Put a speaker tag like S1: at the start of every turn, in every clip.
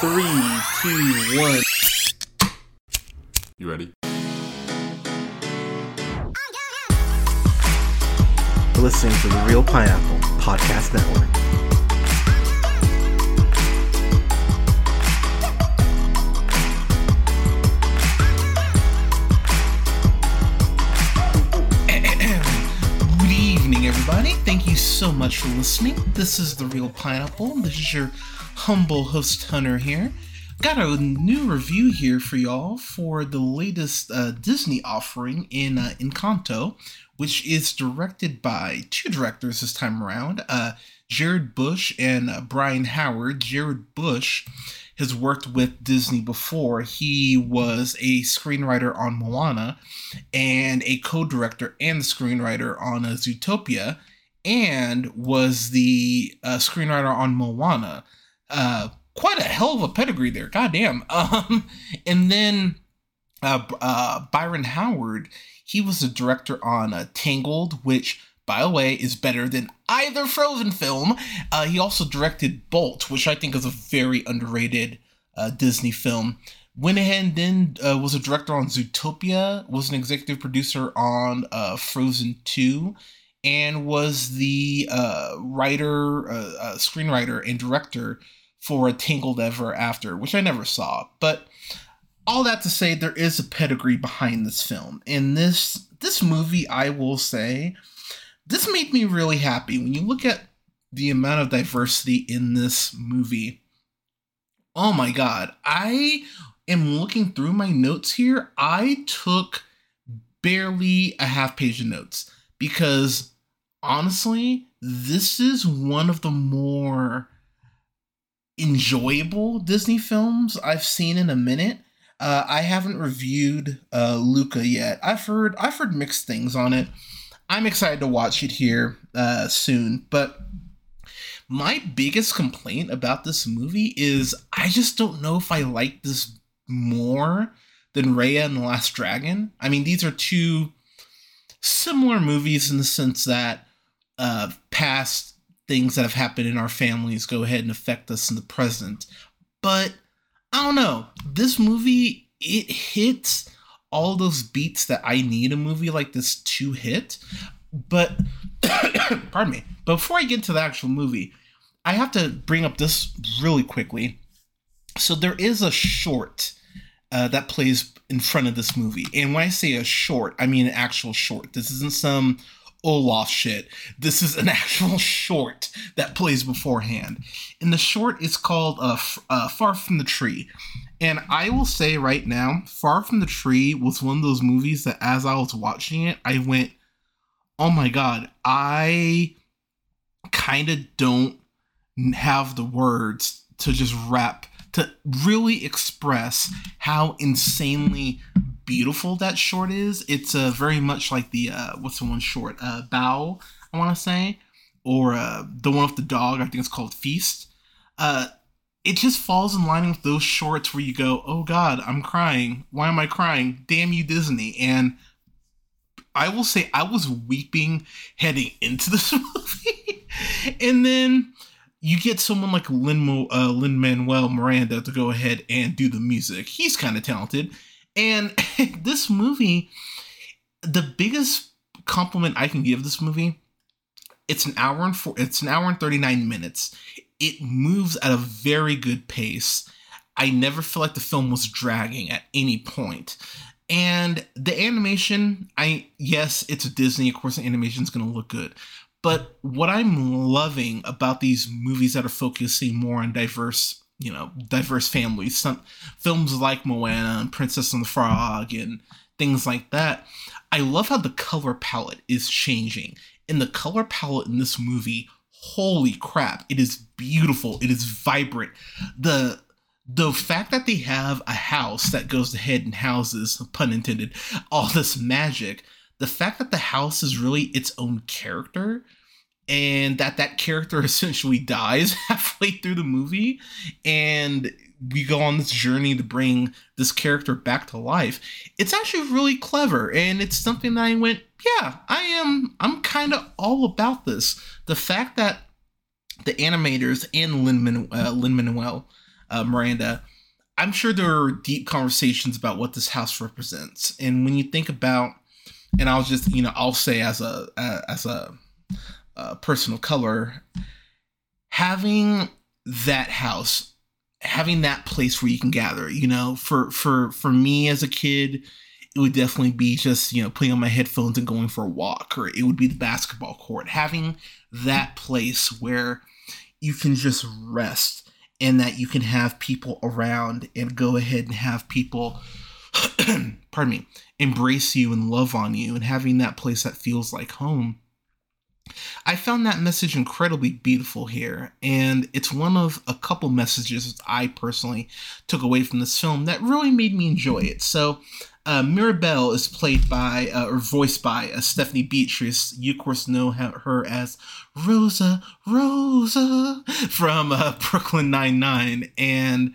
S1: Three, two, one.
S2: You ready?
S1: You're listening to the Reel Pineapple Podcast Network.
S3: Good evening, everybody. Thank you so much for listening. This is The Reel Pineapple. This is your humble host, Hunter, here. Got a new review here for y'all for the latest uh, Disney offering in uh, Encanto, which is directed by two directors this time around uh, Jared Bush and uh, Byron Howard. Jared Bush has worked with Disney before. He was a screenwriter on Moana and a co-director and the screenwriter on uh, Zootopia, and was the uh, screenwriter on Moana. Uh, quite a hell of a pedigree there, goddamn. Um, and then uh, uh, Byron Howard, he was the director on uh, Tangled, which by the way, is better than either Frozen film. Uh, he also directed Bolt, which I think is a very underrated uh, Disney film. Went ahead and then uh, was a director on Zootopia, was an executive producer on uh, Frozen 2, and was the uh, writer, uh, screenwriter, and director for A Tangled Ever After, which I never saw. But all that to say, there is a pedigree behind this film. And this this movie, I will say, this made me really happy when you look at the amount of diversity in this movie. Oh my god, I am looking through my notes here. I took barely a half page of notes because honestly, this is one of the more enjoyable Disney films I've seen in a minute. Uh, I haven't reviewed uh, Luca yet. I've heard I've heard mixed things on it. I'm excited to watch it here uh, soon. But my biggest complaint about this movie is I just don't know if I like this more than Raya and the Last Dragon. I mean, these are two similar movies in the sense that uh, past things that have happened in our families go ahead and affect us in the present. But I don't know. This movie, it hits all those beats that I need a movie like this to hit. But pardon me. Before I get to the actual movie, I have to bring up this really quickly. So there is a short uh, that plays in front of this movie, and when I say a short, I mean an actual short. This isn't some Olaf shit. This is an actual short that plays beforehand. And the short is called uh, F- uh, Far From the Tree. And I will say right now, Far From the Tree was one of those movies that as I was watching it, I went, oh my god, I kind of don't have the words to just rap, to really express how insanely beautiful that short is. It's uh, very much like the, uh, what's the one short? Uh, Bao, I want to say. Or uh, the one with the dog, I think it's called Feast. Uh, it just falls in line with those shorts where you go, oh God, I'm crying. Why am I crying? Damn you, Disney. And I will say I was weeping heading into this movie. and then you get someone like Lin uh, Lin Manuel Miranda to go ahead and do the music. He's kind of talented, and this movie, the biggest compliment I can give this movie, it's an hour and four, it's an hour and thirty nine minutes. It moves at a very good pace. I never feel like the film was dragging at any point. And the animation, I yes, it's Disney. Of course, the animation is going to look good. But what I'm loving about these movies that are focusing more on diverse, you know, diverse families, some films like Moana and Princess and the Frog and things like that, I love how the color palette is changing. And the color palette in this movie, holy crap, it is beautiful. It is vibrant. The the fact that they have a house that goes ahead and houses, pun intended, all this magic, the fact that the house is really its own character and that that character essentially dies halfway through the movie and we go on this journey to bring this character back to life it's actually really clever and it's something that i went yeah i am i'm kind of all about this the fact that the animators and lin uh, manuel uh, Miranda, I'm sure there are deep conversations about what this house represents. And when you think about, and I'll just, you know, I'll say as a uh, as a, a personal color, having that house, having that place where you can gather, you know, for for for me as a kid, it would definitely be just you know putting on my headphones and going for a walk, or it would be the basketball court. Having that place where you can just rest and that you can have people around and go ahead and have people pardon me embrace you and love on you and having that place that feels like home I found that message incredibly beautiful here, and it's one of a couple messages I personally took away from this film that really made me enjoy it. So, uh, Mirabel is played by uh, or voiced by uh, Stephanie Beatriz. You of course know her as Rosa Rosa from uh, Brooklyn Nine Nine, and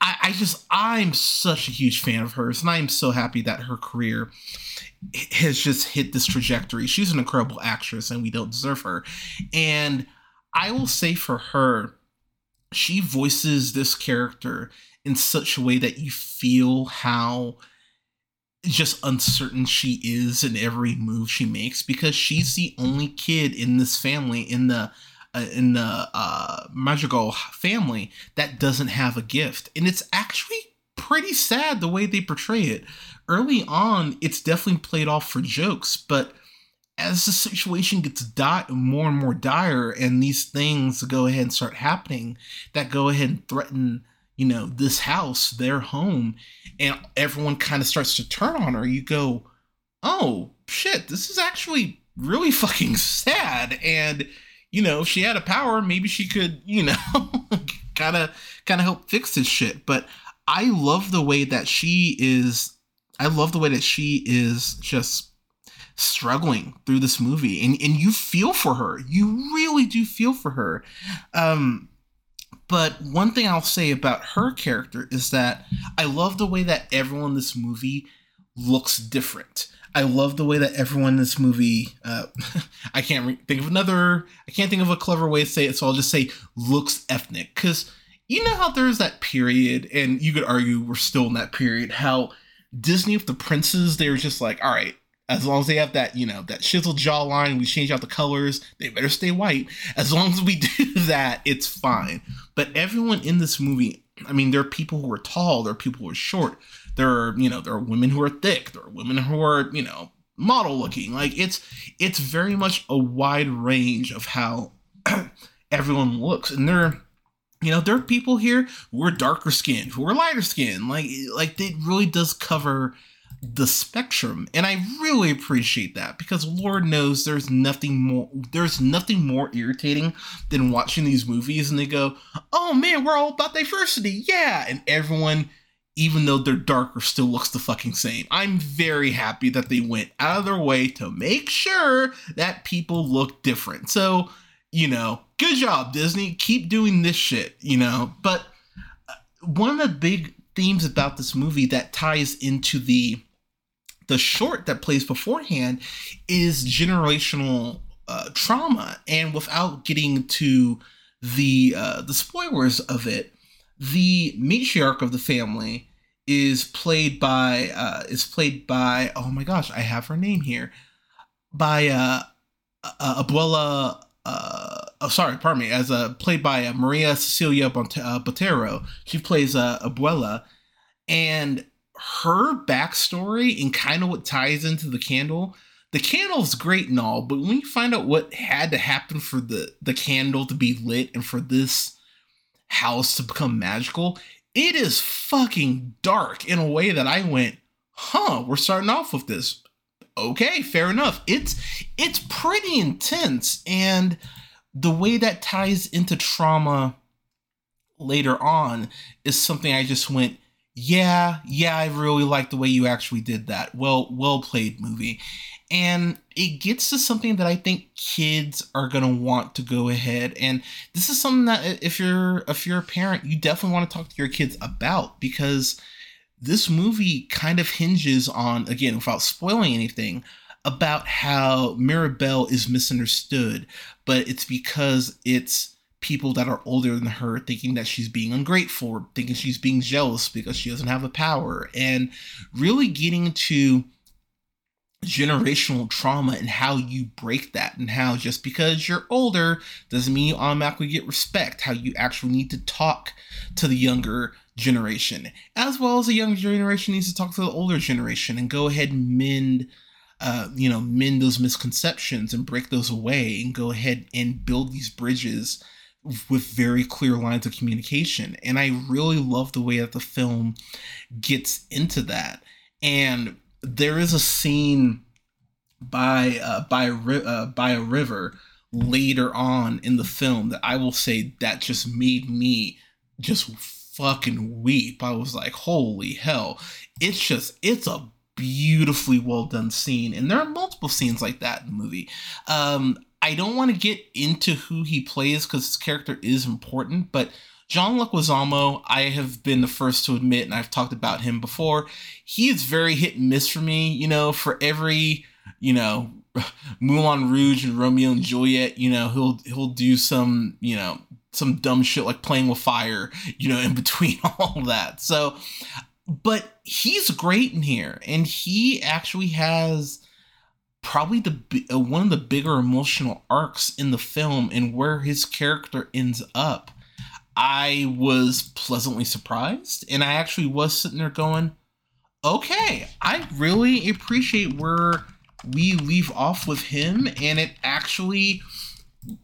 S3: I, I just I'm such a huge fan of hers, and I am so happy that her career has just hit this trajectory. She's an incredible actress, and we don't deserve her. And I will say for her, she voices this character in such a way that you feel how just uncertain she is in every move she makes because she's the only kid in this family in the uh, in the uh, Madrigal family that doesn't have a gift, and it's actually pretty sad the way they portray it. Early on, it's definitely played off for jokes, but as the situation gets di- more and more dire, and these things go ahead and start happening that go ahead and threaten you know, this house, their home, and everyone kind of starts to turn on her, you go, oh, shit, this is actually really fucking sad. And, you know, if she had a power, maybe she could, you know, kind of kind of help fix this shit. But I love the way that she is I love the way that she is just struggling through this movie and and you feel for her. You really do feel for her. Um but one thing I'll say about her character is that I love the way that everyone in this movie looks different. I love the way that everyone in this movie. Uh, I can't re- think of another. I can't think of a clever way to say it, so I'll just say looks ethnic. Because you know how there's that period, and you could argue we're still in that period. How Disney with the princes, they were just like, all right, as long as they have that, you know, that chiseled jawline, we change out the colors, they better stay white. As long as we do that, it's fine. But everyone in this movie, I mean, there are people who are tall, there are people who are short, there are, you know, there are women who are thick, there are women who are, you know, model looking. Like it's it's very much a wide range of how everyone looks. And there you know, there are people here who are darker skinned, who are lighter skinned. Like like it really does cover the spectrum and i really appreciate that because lord knows there's nothing more there's nothing more irritating than watching these movies and they go oh man we're all about diversity. Yeah and everyone even though they're darker still looks the fucking same. I'm very happy that they went out of their way to make sure that people look different. So you know good job disney keep doing this shit you know but uh, one of the big themes about this movie that ties into the the short that plays beforehand is generational uh, trauma, and without getting to the uh, the spoilers of it, the matriarch of the family is played by uh, is played by oh my gosh, I have her name here by uh, uh Abuela. Uh, oh, sorry, pardon me. As uh, played by uh, Maria Cecilia Bont- uh, Botero, she plays uh, Abuela, and her backstory and kind of what ties into the candle the candle's great and all but when you find out what had to happen for the the candle to be lit and for this house to become magical it is fucking dark in a way that i went huh we're starting off with this okay fair enough it's it's pretty intense and the way that ties into trauma later on is something i just went yeah, yeah, I really like the way you actually did that. Well, well played, movie. And it gets to something that I think kids are gonna want to go ahead. And this is something that if you're if you're a parent, you definitely want to talk to your kids about because this movie kind of hinges on, again, without spoiling anything, about how Mirabel is misunderstood, but it's because it's people that are older than her thinking that she's being ungrateful, thinking she's being jealous because she doesn't have the power, and really getting to generational trauma and how you break that and how just because you're older doesn't mean you automatically get respect how you actually need to talk to the younger generation. As well as the younger generation needs to talk to the older generation and go ahead and mend uh, you know mend those misconceptions and break those away and go ahead and build these bridges with very clear lines of communication. And i really love the way that the film gets into that. And there is a scene by uh, by uh, by a river later on in the film that I will say that just made me just fucking weep. I was like, holy hell! It's just it's a beautifully well done scene, and there are multiple scenes like that in the movie. Um, I don't want to get into who he plays because his character is important, but John Leguizamo, I have been the first to admit, and I've talked about him before. He is very hit and miss for me. You know, for every you know Moulin Rouge and Romeo and Juliet, you know, he'll he'll do some you know some dumb shit like playing with fire, you know, in between all that. So, but he's great in here, and he actually has probably the uh, one of the bigger emotional arcs in the film and where his character ends up I was pleasantly surprised. And I actually was sitting there going, okay, I really appreciate where we leave off with him. And it actually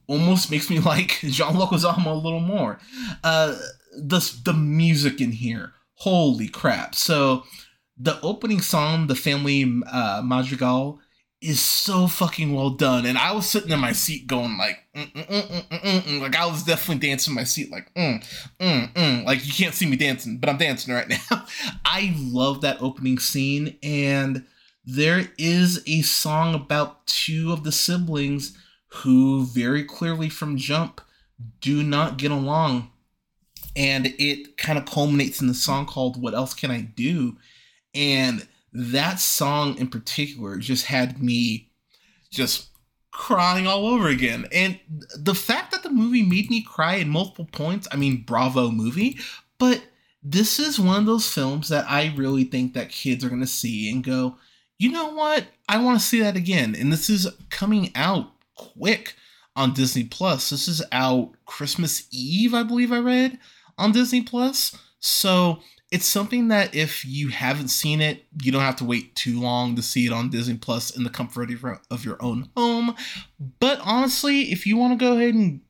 S3: almost makes me like John Leguizamo a little more. Uh, the, the music in here, holy crap. So the opening song, The Family uh, Madrigal, is so fucking well done. And I was sitting in my seat going like, mm, mm, mm, like I was definitely dancing in my seat, like, mm, mm, mm. like you can't see me dancing, but I'm dancing right now. I love that opening scene, and there is a song about two of the siblings who very clearly from jump do not get along. And it kind of culminates in the song called What Else Can I Do? And that song in particular just had me just crying all over again. And the fact that the movie made me cry at multiple points, I mean, bravo movie, but this is one of those films that I really think that kids are going to see and go, you know what? I want to see that again. And this is coming out quick on Disney Plus. This is out Christmas Eve, I believe I read on Disney Plus. So it's something that if you haven't seen it, you don't have to wait too long to see it on Disney Plus in the comfort of your own home. But honestly, if you want to go ahead and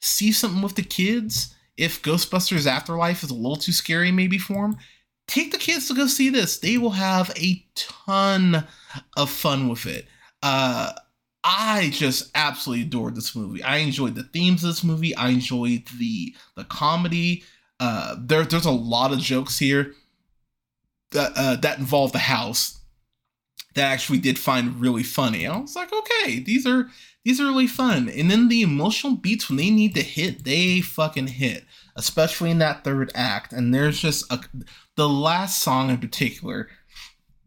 S3: see something with the kids, if Ghostbusters Afterlife is a little too scary maybe for them, take the kids to go see this. They will have a ton of fun with it. Uh, I just absolutely adored this movie. I enjoyed the themes of this movie. I enjoyed the the comedy uh, there, there's a lot of jokes here that uh, that involve the house that I actually did find really funny. I was like, okay, these are these are really fun. And then the emotional beats when they need to hit, they fucking hit, especially in that third act. And there's just a the last song in particular,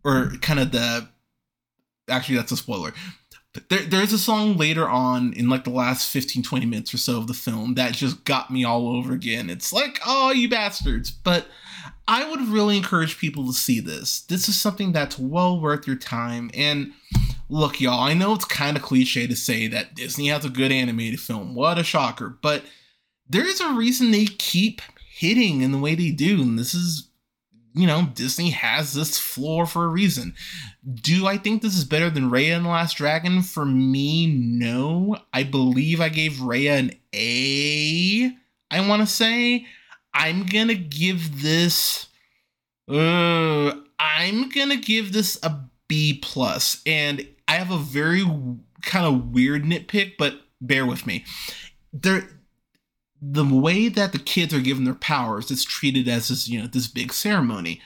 S3: or kind of the actually that's a spoiler there, there's a song later on in like the last 15 20 minutes or so of the film that just got me all over again. It's like oh you bastards. But i would really encourage people to see this. This is something that's well worth your time. And look y'all i know it's kind of cliche to say that disney has a good animated film. What a shocker. But there's a reason they keep hitting in the way they do and this is you know, Disney has this floor for a reason. Do I think this is better than Raya and the Last Dragon? For me, no. I believe I gave Raya an A. I want to say I'm gonna give this. Uh, I'm gonna give this a B plus, and I have a very kind of weird nitpick, but bear with me. There, the way that the kids are given their powers is treated as this you know this big ceremony.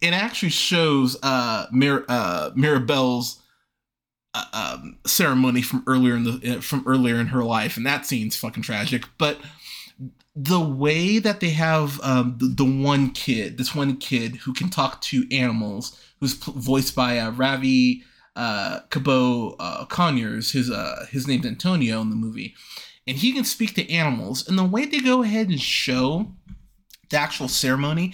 S3: It actually shows uh, Mir- uh mirabel's uh, um, ceremony from earlier in the uh, from earlier in her life and that scene's fucking tragic. But the way that they have um, the, the, one kid this one kid who can talk to animals who's voiced by uh, ravi uh, Cabo uh, Conyers his uh, his name's Antonio in the movie and he can speak to animals. And the way they go ahead and show the actual ceremony,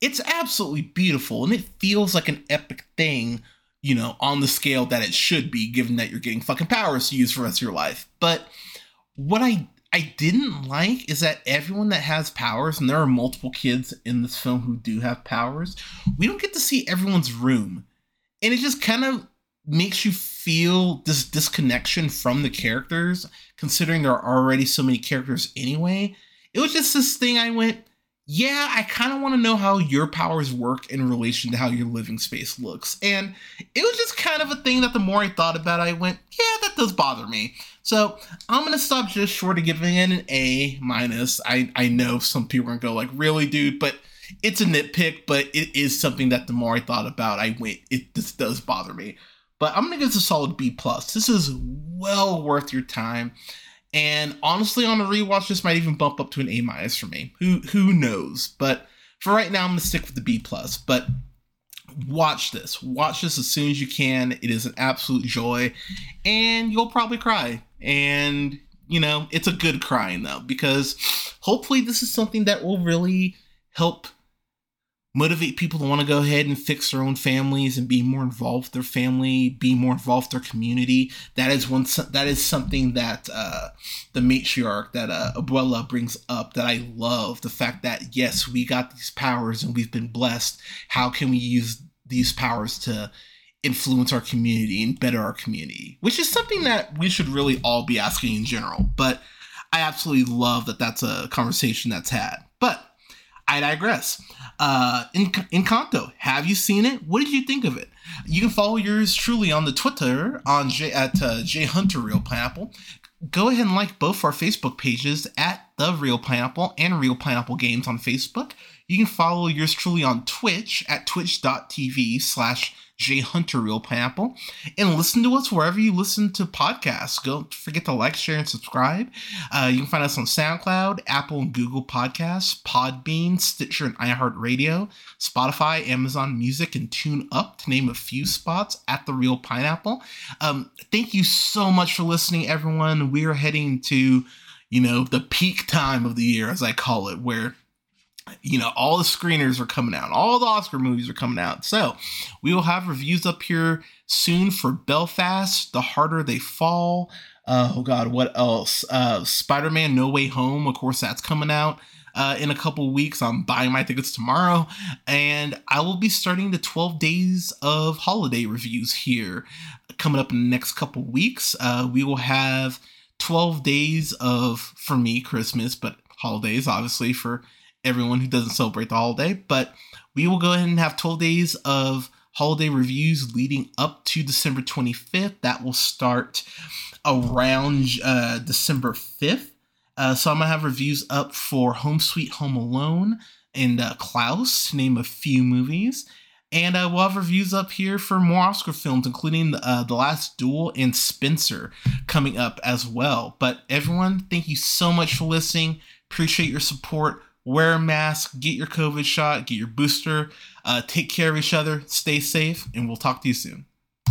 S3: it's absolutely beautiful and it feels like an epic thing, you know, on the scale that it should be, given that you're getting fucking powers to use for the rest of your life. But what I I didn't like is that everyone that has powers, and there are multiple kids in this film who do have powers, we don't get to see everyone's room. And it just kind of makes you feel this disconnection from the characters, considering there are already so many characters anyway. It was just this thing I went, yeah, I kind of want to know how your powers work in relation to how your living space looks. And it was just kind of a thing that the more I thought about it, I went, yeah, that does bother me. So I'm gonna stop just short of giving it an A minus. I I know some people are gonna go like, really, dude, but it's a nitpick, but it is something that the more I thought about, I went, it this does bother me. But I'm gonna give this a solid B plus. This is well worth your time. And honestly, on a rewatch, this might even bump up to an A minus for me. Who who knows? But for right now, I'm gonna stick with the B plus. But watch this. Watch this as soon as you can. It is an absolute joy, and you'll probably cry. And you know, it's a good crying though, because hopefully this is something that will really help motivate people to want to go ahead and fix their own families and be more involved with their family, be more involved with their community. That is one. That is something that uh, the matriarch that uh, Abuela brings up that I love. The fact that yes, we got these powers and we've been blessed. How can we use these powers to influence our community and better our community? Which is something that we should really all be asking in general. But I absolutely love that that's a conversation that's had. But I digress. Uh, in Encanto, have you seen it? What did you think of it? You can follow yours truly on the Twitter on J at uh, J Hunter Reel Pineapple. Go ahead and like both our Facebook pages at the Reel Pineapple and Reel Pineapple Games on Facebook. You can follow yours truly on Twitch at twitch.tv slash J Hunter Reel Pineapple, and listen to us wherever you listen to podcasts. Don't forget to like, share, and subscribe. Uh, you can find us on SoundCloud, Apple and Google Podcasts, Podbean, Stitcher, and iHeartRadio, Spotify, Amazon Music, and Tune Up, to name a few spots at the Reel Pineapple. Um, thank you so much for listening, everyone. We are heading to, you know, the peak time of the year, as I call it, where you know, all the screeners are coming out, all the Oscar movies are coming out. So we will have reviews up here soon for Belfast, The Harder They Fall. Uh, oh God, what else? Uh, Spider-Man: No Way Home. Of course, that's coming out uh, in a couple weeks. I'm buying my tickets tomorrow, and I will be starting the 12 days of holiday reviews here coming up in the next couple weeks. Uh, we will have 12 days of, for me, Christmas, but holidays obviously for everyone who doesn't celebrate the holiday, but we will go ahead and have 12 days of holiday reviews leading up to December 25th. That will start around uh, December 5th. Uh, so I'm gonna have reviews up for Home Sweet Home Alone and uh, Klaus, to name a few movies. And uh, we'll have reviews up here for more Oscar films, including uh, The Last Duel and Spencer coming up as well. But everyone, thank you so much for listening. Appreciate your support wear a mask, get your COVID shot, get your booster, uh, take care of each other, stay safe, and we'll talk to you soon.